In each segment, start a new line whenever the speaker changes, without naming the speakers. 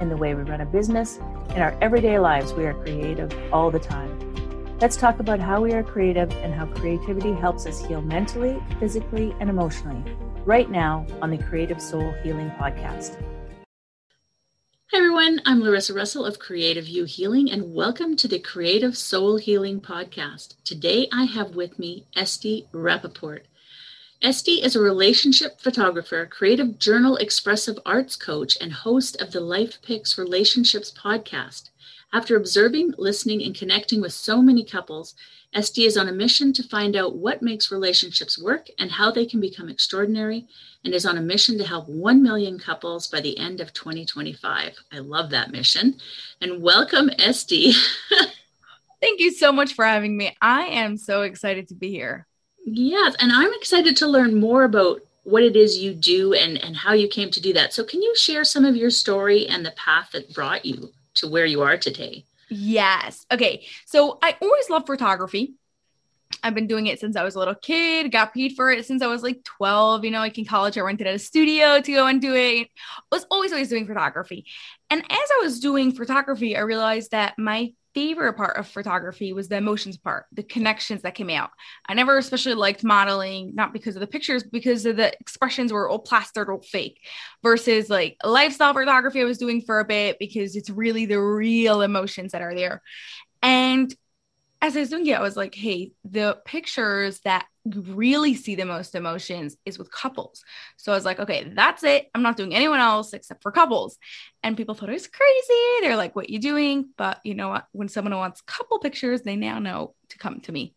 in the way we run a business, in our everyday lives, we are creative all the time. Let's talk about how we are creative and how creativity helps us heal mentally, physically, and emotionally right now on the Creative Soul Healing Podcast.
Hi, everyone. I'm Larissa Russell of CreativeU Healing, and welcome to the Creative Soul Healing Podcast. Today, I have with me Esty Rappaport. Esty is a relationship photographer, creative journal expressive arts coach, and host of the LifePix Relationships podcast. After observing, listening, and connecting with so many couples, Esty is on a mission to find out what makes relationships work and how they can become extraordinary, and is on a mission to help 1 million couples by the end of 2025. I love that mission. And welcome, Esty.
Thank you so much for having me. I am so excited to be here.
Yes, and I'm excited to learn more about what it is you do and, and how you came to do that. So, can you share some of your story and the path that brought you to where you are today?
Yes. Okay. So, I always loved photography. I've been doing it since I was a little kid, got paid for it since I was like 12. You know, like in college, I rented a studio to go and do it. I was always, always doing photography. And as I was doing photography, I realized that my favorite part of photography was the emotions part, the connections that came out. I never especially liked modeling, not because of the pictures, because of the expressions were all plastered or fake, versus like lifestyle photography I was doing for a bit because it's really the real emotions that are there. And as I was doing it, I was like, hey, the pictures that really see the most emotions is with couples. So I was like, okay, that's it. I'm not doing anyone else except for couples. And people thought it was crazy. They're like, what you doing? But you know what? When someone wants couple pictures, they now know to come to me.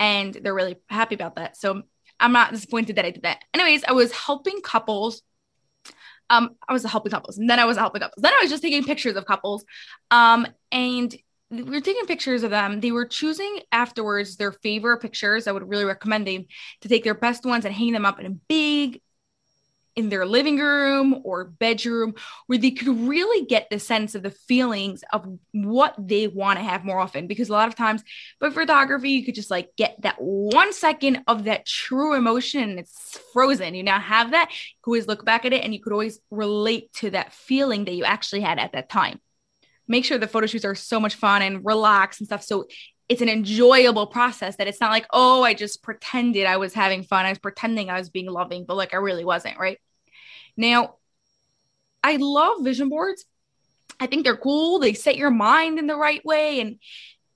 And they're really happy about that. So I'm not disappointed that I did that. Anyways, I was helping couples. Um, I was helping couples, and then I was helping couples. Then I was just taking pictures of couples. Um, and we were taking pictures of them. They were choosing afterwards their favorite pictures. I would really recommend them to take their best ones and hang them up in a big in their living room or bedroom where they could really get the sense of the feelings of what they want to have more often because a lot of times but photography you could just like get that one second of that true emotion and it's frozen you now have that you always look back at it and you could always relate to that feeling that you actually had at that time make sure the photo shoots are so much fun and relaxed and stuff. So it's an enjoyable process that it's not like, oh, I just pretended I was having fun. I was pretending I was being loving, but like I really wasn't, right? Now, I love vision boards. I think they're cool. They set your mind in the right way and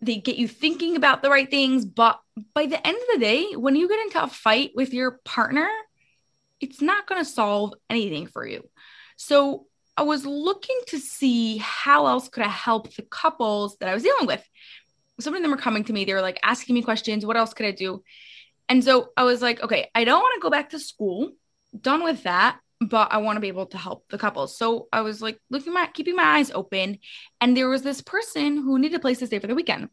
they get you thinking about the right things. But by the end of the day, when you get into a fight with your partner, it's not going to solve anything for you. So I was looking to see how else could I help the couples that I was dealing with. Some of them were coming to me, they were like asking me questions, what else could I do? And so I was like, okay, I don't want to go back to school, done with that, but I want to be able to help the couples. So I was like looking my keeping my eyes open, and there was this person who needed a place to stay for the weekend.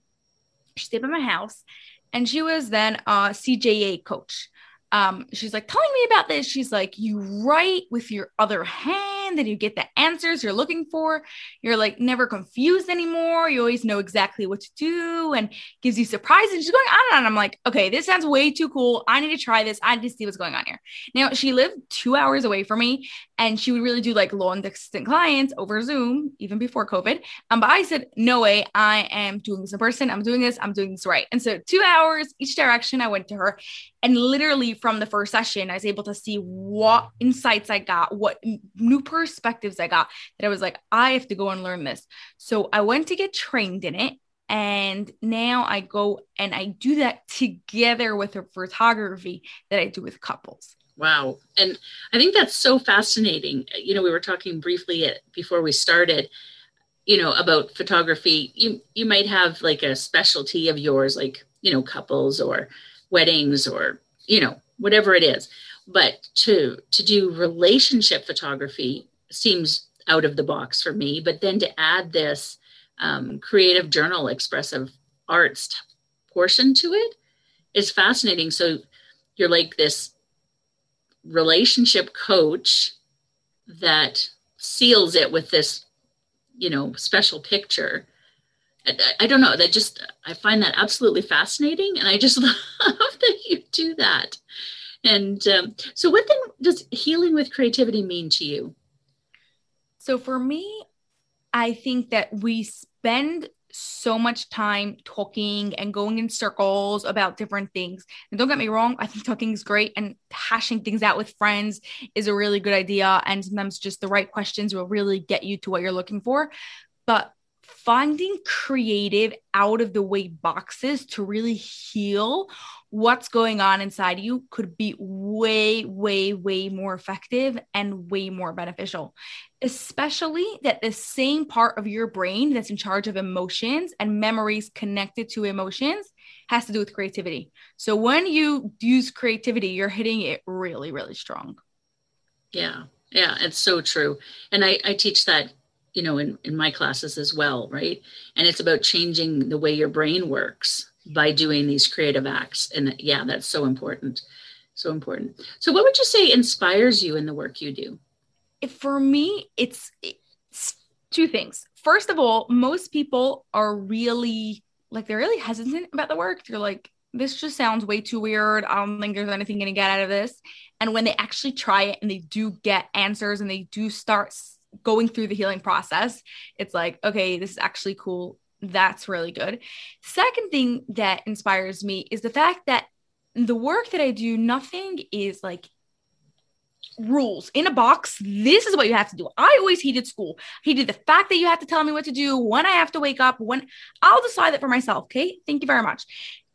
She stayed at my house, and she was then a CJA coach um, she's like telling me about this. She's like, you write with your other hand and you get the answers you're looking for. You're like never confused anymore. You always know exactly what to do and gives you surprises. And she's going on and on. I'm like, okay, this sounds way too cool. I need to try this. I need to see what's going on here. Now, she lived two hours away from me and she would really do like long distance clients over Zoom, even before COVID. Um, but I said, no way, I am doing this in person. I'm doing this. I'm doing this right. And so two hours each direction, I went to her and literally from the first session, I was able to see what insights I got, what new perspectives I got that I was like, I have to go and learn this. So I went to get trained in it. And now I go and I do that together with a photography that I do with couples.
Wow. And I think that's so fascinating. You know, we were talking briefly before we started, you know, about photography. You you might have like a specialty of yours, like, you know, couples or weddings or, you know, whatever it is. But to to do relationship photography seems out of the box for me. But then to add this um, creative journal expressive arts portion to it is fascinating. So you're like this relationship coach that seals it with this, you know, special picture. I, I don't know. That just I find that absolutely fascinating, and I just love that you do that. And um, so, what then does healing with creativity mean to you?
So, for me, I think that we spend so much time talking and going in circles about different things. And don't get me wrong, I think talking is great and hashing things out with friends is a really good idea. And sometimes just the right questions will really get you to what you're looking for. But finding creative out of the way boxes to really heal what's going on inside you could be way, way, way more effective and way more beneficial. Especially that the same part of your brain that's in charge of emotions and memories connected to emotions has to do with creativity. So when you use creativity, you're hitting it really, really strong.
Yeah. Yeah, it's so true. And I, I teach that you know in, in my classes as well right? And it's about changing the way your brain works by doing these creative acts. And yeah that's so important so important. So what would you say inspires you in the work you do?
For me it's, it's two things. First of all most people are really like they're really hesitant about the work. They're like this just sounds way too weird. I don't think there's anything going to get out of this. And when they actually try it and they do get answers and they do start going through the healing process, it's like, okay, this is actually cool. That's really good. Second thing that inspires me is the fact that the work that I do, nothing is like rules in a box. This is what you have to do. I always hated school. hated the fact that you have to tell me what to do, when I have to wake up, when I'll decide that for myself. Okay. Thank you very much.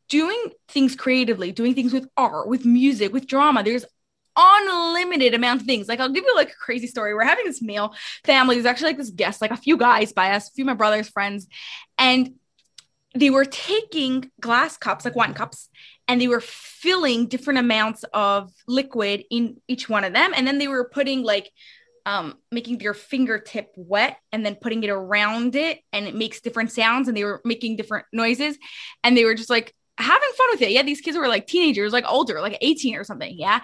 Doing things creatively, doing things with art, with music, with drama, there's unlimited amount of things. Like I'll give you like a crazy story. We're having this meal family. There's actually like this guest, like a few guys by us, a few of my brother's friends, and they were taking glass cups, like wine cups, and they were filling different amounts of liquid in each one of them, and then they were putting like um, making your fingertip wet and then putting it around it and it makes different sounds and they were making different noises and they were just like having fun with it. Yeah, these kids were like teenagers, like older, like 18 or something. Yeah.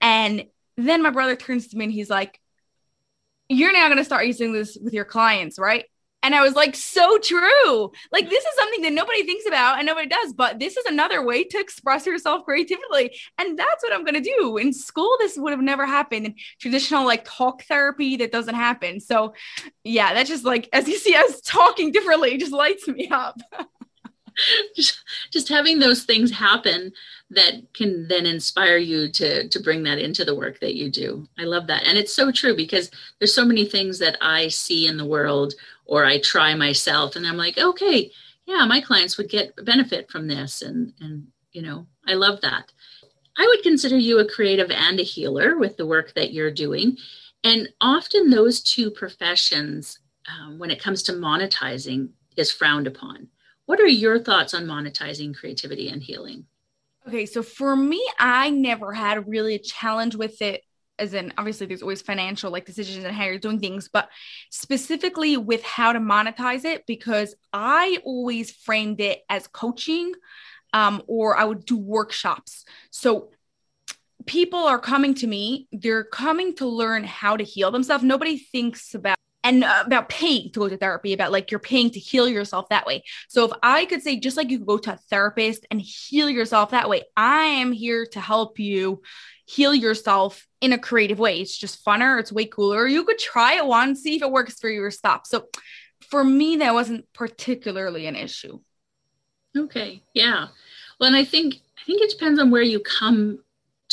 And then my brother turns to me and he's like, You're now going to start using this with your clients, right? And I was like, so true. Like, this is something that nobody thinks about and nobody does, but this is another way to express yourself creatively. And that's what I'm going to do. In school, this would have never happened. In traditional, like, talk therapy, that doesn't happen. So, yeah, that's just like, as you see us talking differently, just lights me up.
just, just having those things happen that can then inspire you to to bring that into the work that you do. I love that. And it's so true because there's so many things that i see in the world or i try myself and i'm like okay yeah my clients would get benefit from this. And and you know i love that. I would consider you a creative and a healer with the work that you're doing. And often those two professions um, when it comes to monetizing is frowned upon what are your thoughts on monetizing creativity and healing?
Okay, so for me, I never had really a challenge with it as in obviously there's always financial like decisions and how you're doing things but specifically with how to monetize it because i always framed it as coaching um, or i would do workshops so people are coming to me they're coming to learn how to heal themselves nobody thinks about and uh, about paying to go to therapy, about like you're paying to heal yourself that way. So if I could say, just like you go to a therapist and heal yourself that way, I am here to help you heal yourself in a creative way. It's just funner, it's way cooler. You could try it once, see if it works for you or stop. So for me, that wasn't particularly an issue.
Okay. Yeah. Well, and I think I think it depends on where you come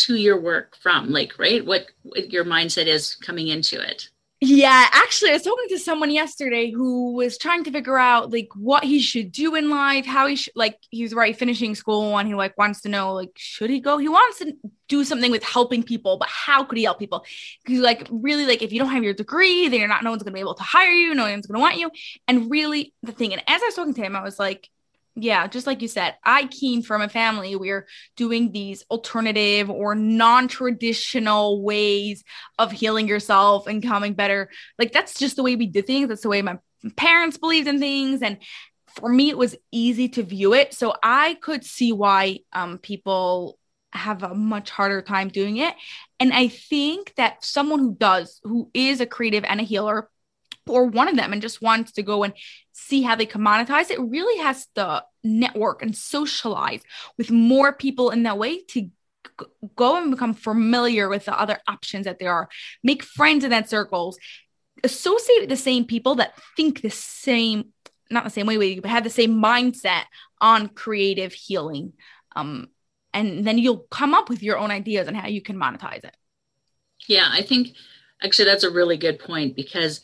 to your work from, like, right? What, what your mindset is coming into it.
Yeah, actually, I was talking to someone yesterday who was trying to figure out like what he should do in life, how he should like he's right finishing school and he like wants to know like should he go? He wants to do something with helping people, but how could he help people? Because like really like if you don't have your degree, then you're not no one's gonna be able to hire you, no one's gonna want you. And really the thing, and as I was talking to him, I was like, yeah, just like you said, I came from a family where we're doing these alternative or non traditional ways of healing yourself and coming better, like that's just the way we did things. That's the way my parents believed in things. And for me it was easy to view it. So i could see why um, people have a much harder time doing it. And i think that someone who does who is a creative and a healer or one of them and just wants to go and see how they can monetize it really has to network and socialize with more people in that way to go and become familiar with the other options that there are. Make friends in that circles. Associate with the same people that think the same not the same way but have the same mindset on creative healing. Um and then you'll come up with your own ideas on how you can monetize it.
Yeah i think actually that's a really good point because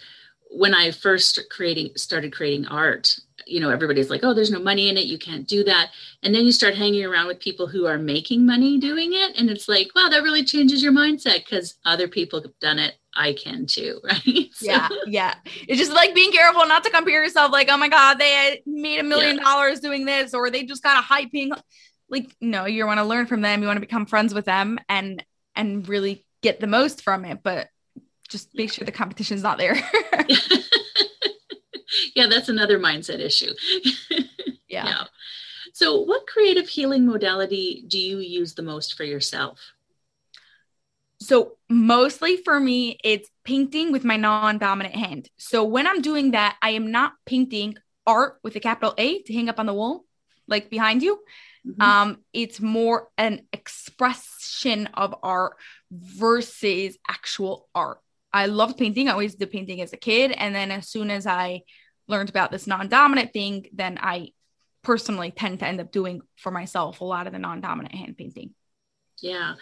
when I first creating started creating art, you know, everybody's like, "Oh, there's no money in it. You can't do that." And then you start hanging around with people who are making money doing it, and it's like, "Wow, that really changes your mindset because other people have done it. I can too, right?"
So, yeah, yeah. It's just like being careful not to compare yourself. Like, "Oh my God, they made a million dollars doing this," or they just got a high paying. Like, no, you want to learn from them. You want to become friends with them, and and really get the most from it. But just make sure the competition's not there.
yeah, that's another mindset issue.
yeah. yeah.
So, what creative healing modality do you use the most for yourself?
So, mostly for me, it's painting with my non dominant hand. So, when I'm doing that, I am not painting art with a capital A to hang up on the wall, like behind you. Mm-hmm. Um, it's more an expression of art versus actual art. I loved painting. I always did painting as a kid. And then as soon as I learned about this non dominant thing, then I personally tend to end up doing for myself a lot of the non dominant hand painting.
Yeah.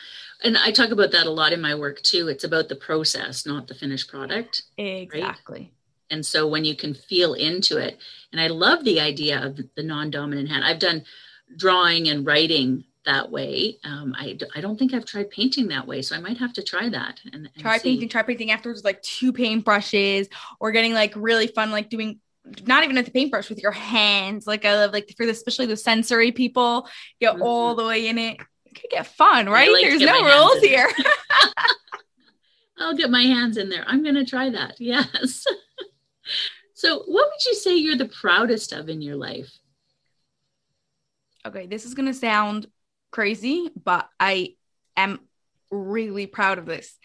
And I talk about that a lot in my work too. It's about the process, not the finished product.
Exactly.
Right? And so when you can feel into it, and I love the idea of the non dominant hand. I've done drawing and writing that way. Um, I, I don't think I've tried painting that way, so I might have to try that. And, and
try see. painting, try painting afterwards, like two paintbrushes, or getting like really fun, like doing not even at the paintbrush with your hands. Like I love like for the, especially the sensory people, get mm-hmm. all the way in it. It could get fun, right? Like There's no rules here.
I'll get my hands in there. I'm gonna try that. Yes. so, what would you say you're the proudest of in your life?
Okay, this is gonna sound crazy, but I am really proud of this.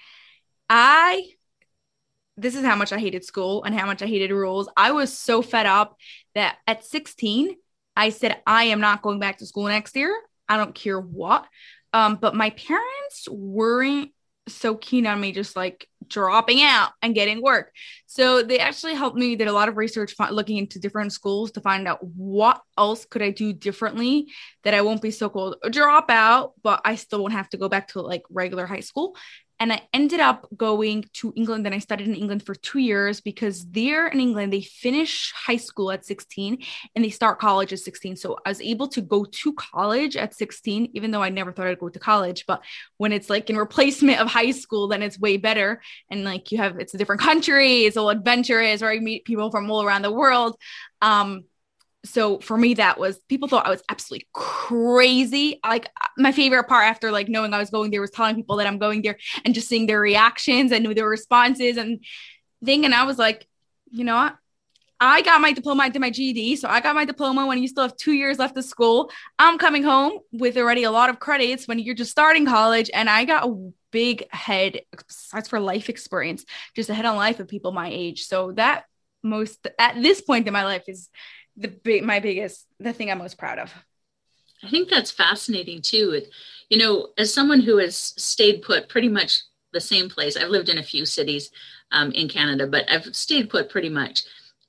I this is how much I hated school and how much I hated rules. I was so fed up that at 16, I said, I am not going back to school next year. I don't care what. Um, but my parents weren't so keen on me just like dropping out and getting work. So they actually helped me did a lot of research looking into different schools to find out what else could I do differently that I won't be so called a dropout, but I still won't have to go back to like regular high school. And I ended up going to England and I studied in England for two years because there in England, they finish high school at 16 and they start college at 16. So I was able to go to college at 16, even though I never thought I'd go to college. But when it's like in replacement of high school, then it's way better. And like you have, it's a different country, it's all adventurous, or you meet people from all around the world. Um, so for me that was people thought i was absolutely crazy like my favorite part after like knowing i was going there was telling people that i'm going there and just seeing their reactions and their responses and thing and i was like you know what I got my diploma, I did my GED. So I got my diploma when you still have two years left of school. I'm coming home with already a lot of credits when you're just starting college. And I got a big head, besides for life experience, just a head on life of people my age. So that most at this point in my life is the big my biggest the thing I'm most proud of.
I think that's fascinating too. It, you know, as someone who has stayed put pretty much the same place, I've lived in a few cities um, in Canada, but I've stayed put pretty much.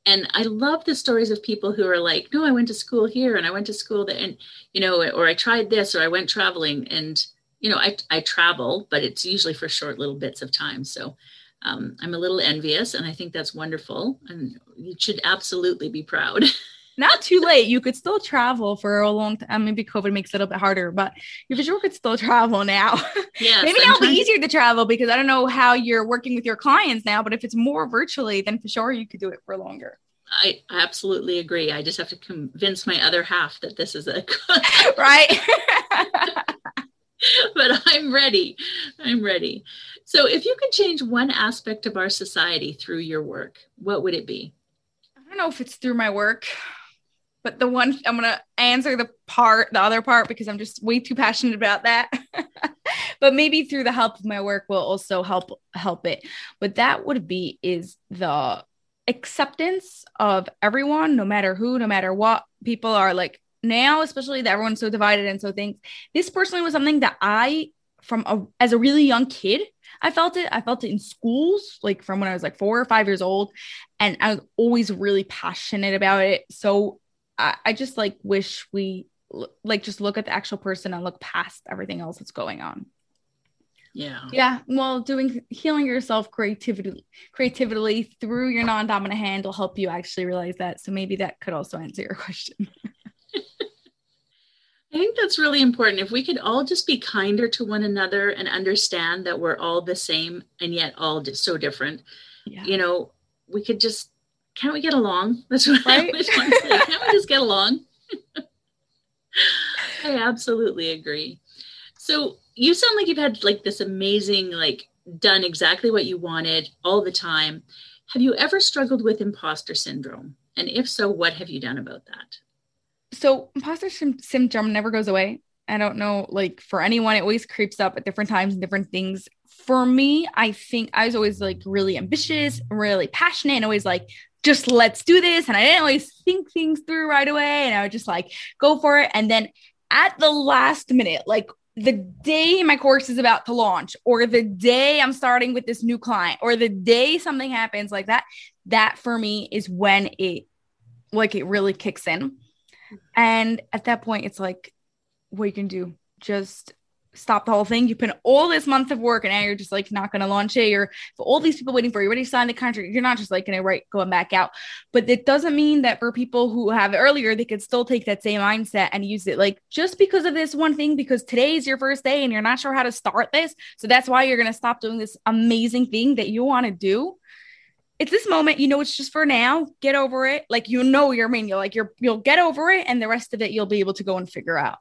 And I love the stories of people who are like, no, I went to school here and I went to school there and, you know, or I tried this or I went traveling and, you know, I, I travel, but it's usually for short little bits of time. So um, I'm a little envious and I think that's wonderful. And you should absolutely be proud.
not too late. You could still travel for a long time. Maybe COVID makes it a little bit harder, but you for sure could still travel now.
Yeah,
maybe now it'll be easier to travel because I don't know how you're working with your clients now, but if it's more virtually, then for sure you could do it for longer.
I absolutely agree. I just have to convince my other half that this is a
right.
but I'm ready. I'm ready. So, if you could change one aspect of our society through your work, what would it be?
I don't know if it's through my work, but the one I'm gonna answer the part, the other part, because I'm just way too passionate about that. but maybe through the help of my work will also help help it. But that would be is the acceptance of everyone, no matter who, no matter what. People are like now, especially that everyone's so divided and so things. This personally was something that I, from a, as a really young kid, I felt it. I felt it in schools, like from when I was like four or five years old. And I was always really passionate about it. So I, I just like wish we like just look at the actual person and look past everything else that's going on.
Yeah.
Yeah. Well, doing healing yourself creativity creatively through your non-dominant hand will help you actually realize that. So maybe that could also answer your question.
I think that's really important. If we could all just be kinder to one another and understand that we're all the same and yet all just so different, yeah. you know, we could just, can't we get along? That's what right? I always want to say. Can't we just get along? I absolutely agree. So you sound like you've had like this amazing, like done exactly what you wanted all the time. Have you ever struggled with imposter syndrome? And if so, what have you done about that?
so imposter syndrome never goes away. I don't know, like for anyone, it always creeps up at different times and different things. For me, I think I was always like really ambitious, really passionate, and always like, just let's do this. And I didn't always think things through right away. And I would just like go for it. And then at the last minute, like the day my course is about to launch, or the day I'm starting with this new client, or the day something happens like that, that for me is when it like it really kicks in mm-hmm. and at that point, it's like, what you can do, just stop the whole thing. You put all this month of work and now you're just like not going to launch it. You're all these people waiting for you, ready to sign the contract. You're not just like going to write going back out. But it doesn't mean that for people who have it earlier, they could still take that same mindset and use it like just because of this one thing, because today's your first day and you're not sure how to start this. So that's why you're going to stop doing this amazing thing that you want to do it's this moment you know it's just for now get over it like you know you're mean you're like you're you'll get over it and the rest of it you'll be able to go and figure out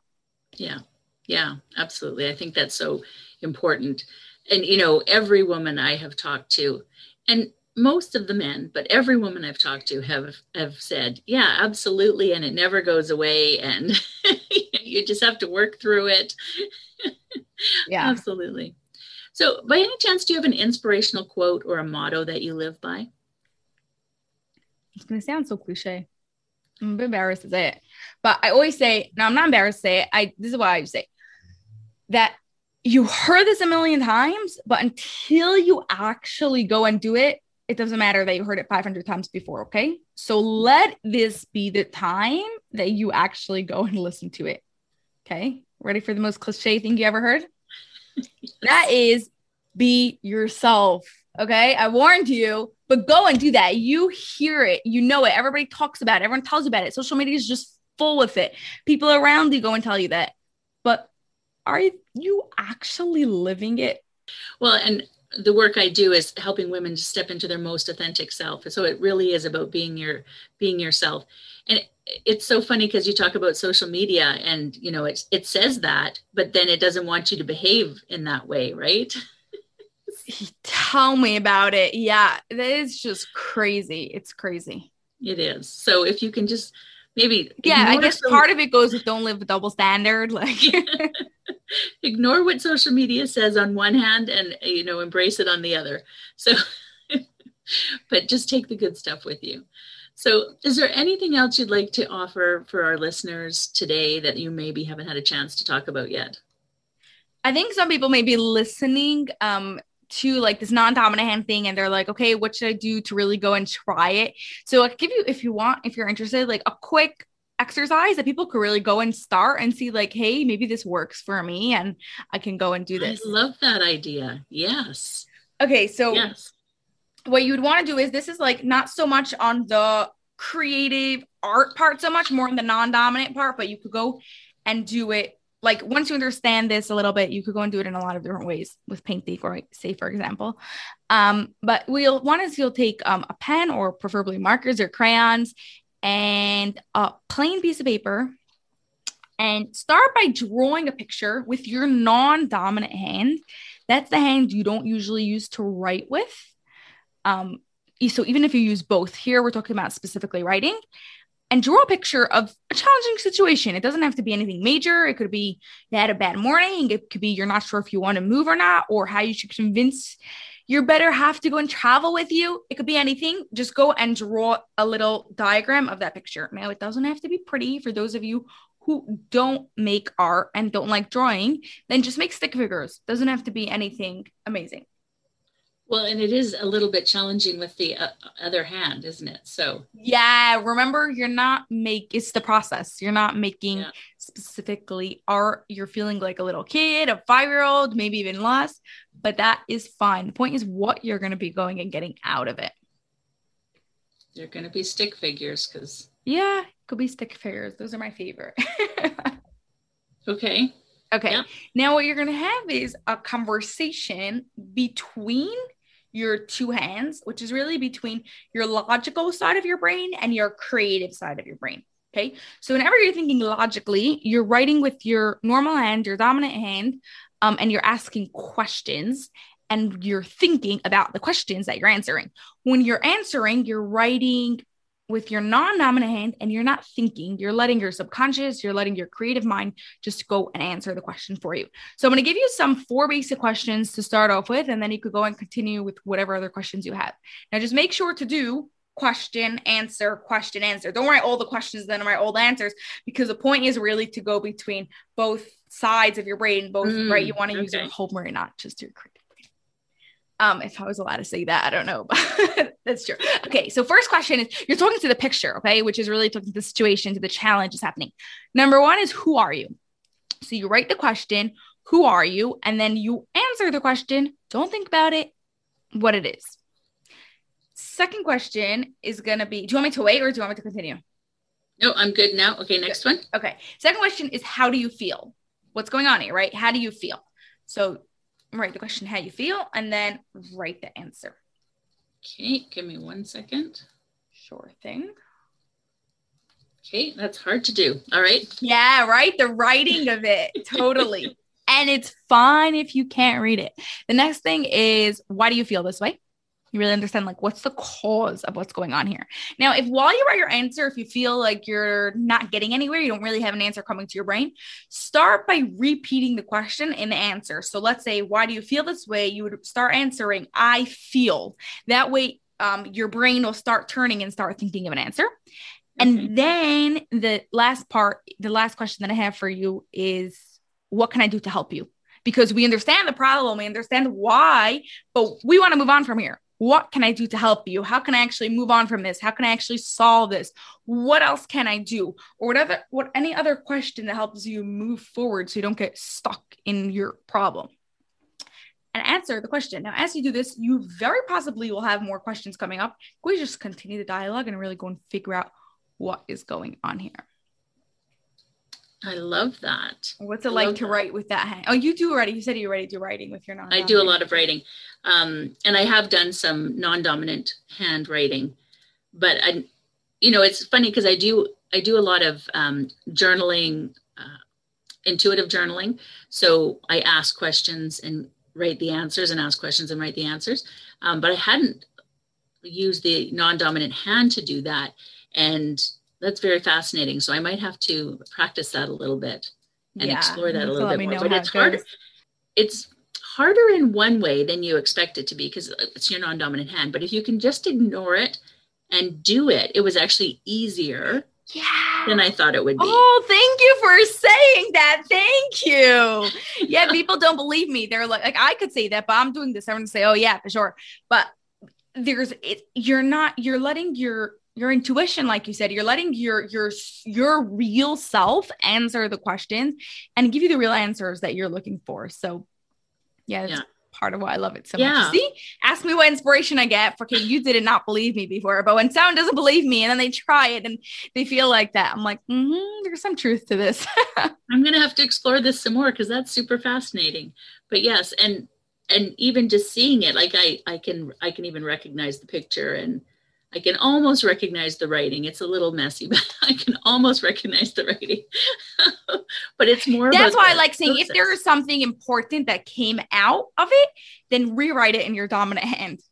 yeah yeah absolutely i think that's so important and you know every woman i have talked to and most of the men but every woman i've talked to have have said yeah absolutely and it never goes away and you just have to work through it yeah absolutely so, by any chance, do you have an inspirational quote or a motto that you live by?
It's going to sound so cliche. I'm embarrassed to say it, but I always say, no, I'm not embarrassed to say it. I this is what I say that you heard this a million times, but until you actually go and do it, it doesn't matter that you heard it 500 times before. Okay, so let this be the time that you actually go and listen to it. Okay, ready for the most cliche thing you ever heard? that is be yourself. Okay. I warned you, but go and do that. You hear it, you know it. Everybody talks about it, everyone tells you about it. Social media is just full with it. People around you go and tell you that. But are you actually living it?
Well, and the work I do is helping women to step into their most authentic self. So it really is about being your being yourself. And it's so funny because you talk about social media and you know it, it says that but then it doesn't want you to behave in that way right
tell me about it yeah that is just crazy it's crazy
it is so if you can just maybe
yeah i guess some... part of it goes with don't live a double standard like
ignore what social media says on one hand and you know embrace it on the other so but just take the good stuff with you so, is there anything else you'd like to offer for our listeners today that you maybe haven't had a chance to talk about yet?
I think some people may be listening um, to like this non-dominant hand thing and they're like, okay, what should I do to really go and try it? So I will give you, if you want, if you're interested, like a quick exercise that people could really go and start and see like, hey, maybe this works for me and I can go and do this.
I love that idea. Yes.
Okay, so yes what you would want to do is this is like not so much on the creative art part so much more on the non-dominant part but you could go and do it like once you understand this a little bit you could go and do it in a lot of different ways with paint thief or say for example. Um, but we'll one is you'll take um, a pen or preferably markers or crayons and a plain piece of paper and start by drawing a picture with your non-dominant hand. That's the hand you don't usually use to write with. Um, so even if you use both here, we're talking about specifically writing and draw a picture of a challenging situation. It doesn't have to be anything major. It could be you had a bad morning. It could be you're not sure if you want to move or not, or how you should convince your better half to go and travel with you. It could be anything. Just go and draw a little diagram of that picture. Now, it doesn't have to be pretty for those of you who don't make art and don't like drawing, then just make stick figures. Doesn't have to be anything amazing.
Well, and it is a little bit challenging with the uh, other hand, isn't it? So,
yeah, remember you're not make it's the process. You're not making yeah. specifically art. You're feeling like a little kid, a 5-year-old, maybe even less, but that is fine. The point is what you're going to be going and getting out of it.
They're going to be stick figures cuz
Yeah, could be stick figures. Those are my favorite.
okay.
Okay. Yeah. Now what you're going to have is a conversation between your two hands, which is really between your logical side of your brain and your creative side of your brain. Okay. So whenever you're thinking logically, you're writing with your normal hand, your dominant hand, um, and you're asking questions and you're thinking about the questions that you're answering. When you're answering, you're writing with your non-dominant hand and you're not thinking you're letting your subconscious you're letting your creative mind just go and answer the question for you. So i'm going to give you some four basic questions to start off with and then you could go and continue with whatever other questions you have. Now just make sure to do question answer question answer. Don't write all the questions then write all the answers because the point is really to go between both sides of your brain both mm, right you want to okay. use your whole brain not just your creative um, if I was allowed to say that, I don't know, but that's true. Okay, so first question is you're talking to the picture, okay, which is really talking to the situation, to the challenge is happening. Number one is who are you? So you write the question, who are you? And then you answer the question. Don't think about it, what it is. Second question is gonna be: Do you want me to wait or do you want me to continue?
No, I'm good now. Okay, next one.
Okay. Second question is: How do you feel? What's going on here, right? How do you feel? So write the question how you feel and then write the answer.
Okay, give me one second.
Sure thing.
Okay, that's hard to do. All right.
Yeah, right. The writing of it. totally. And it's fine if you can't read it. The next thing is why do you feel this way? You really understand like what's the cause of what's going on here. Now if while you write your answer if you feel like you're not getting anywhere you don't really have an answer coming to your brain start by repeating the question in the answer. So let's say why do you feel this way? You would start answering i feel. That way um, your brain will start turning and start thinking of an answer. And then the last part the last question that i have for you is what can i do to help you? Because we understand the problem we understand why but we want to move on from here what can I do to help you? How can I actually move on from this? How can I actually solve this? What else can I do? Or whatever, what any other question that helps you move forward so you don't get stuck in your problem. And answer the question. Now, as you do this, you very possibly will have more questions coming up. We just continue the dialogue and really go and figure out what is going on here.
I love that.
What's it I like to that. write with that hand? Oh, you do already. You said you already do writing with your non.
I do a lot of writing, um, and I have done some non-dominant handwriting, but I, you know, it's funny because I do I do a lot of um, journaling, uh, intuitive journaling. So I ask questions and write the answers, and ask questions and write the answers. Um, but I hadn't used the non-dominant hand to do that, and that's very fascinating. So I might have to practice that a little bit and yeah, explore that a little bit more. But it's harder. It's harder in one way than you expect it to be because it's your non-dominant hand. But if you can just ignore it and do it, it was actually easier
yeah.
than I thought it would be.
Oh, thank you for saying that. Thank you. Yeah, people don't believe me. They're like, like I could say that, but I'm doing this. I'm gonna say, oh yeah, for sure. But there's it, you're not you're letting your your intuition like you said you're letting your your your real self answer the questions and give you the real answers that you're looking for. So yeah, yeah. part of why i love it so yeah. much see ask me what inspiration i get. For okay you did not believe me before but when someone doesn't believe me and then they try it and they feel like that i'm like mm-hmm, there's some truth to this.
I'm gonna have to explore this some more because that's super fascinating. But yes and and even just seeing it like i i can i can even recognize the picture and I can almost recognize the writing. It's a little messy, but I can almost recognize the writing. but it's more.
That's why I like saying if there is something important that came out of it, then rewrite it in your dominant hand.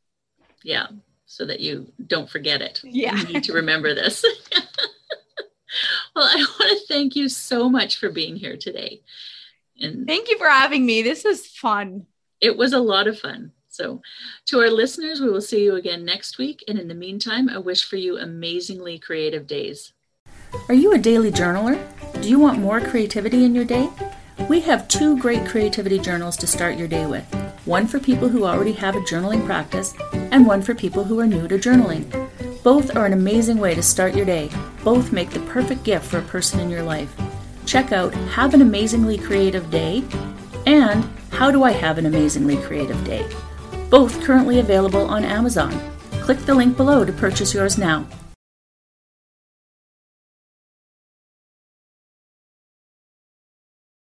Yeah.
so that you don't forget it.
Yeah.
You need to remember this. well, I want to thank you so much for being here today.
And thank you for having me. This is fun.
It was a lot of fun. So, to our listeners, we will see you again next week. And in the meantime, I wish for you amazingly creative days.
Are you a daily journaler? Do you want more creativity in your day? We have two great creativity journals to start your day with one for people who already have a journaling practice, and one for people who are new to journaling. Both are an amazing way to start your day. Both make the perfect gift for a person in your life. Check out Have an Amazingly Creative Day and How Do I Have an Amazingly Creative Day? Both currently available on Amazon. Click the link below to purchase yours now.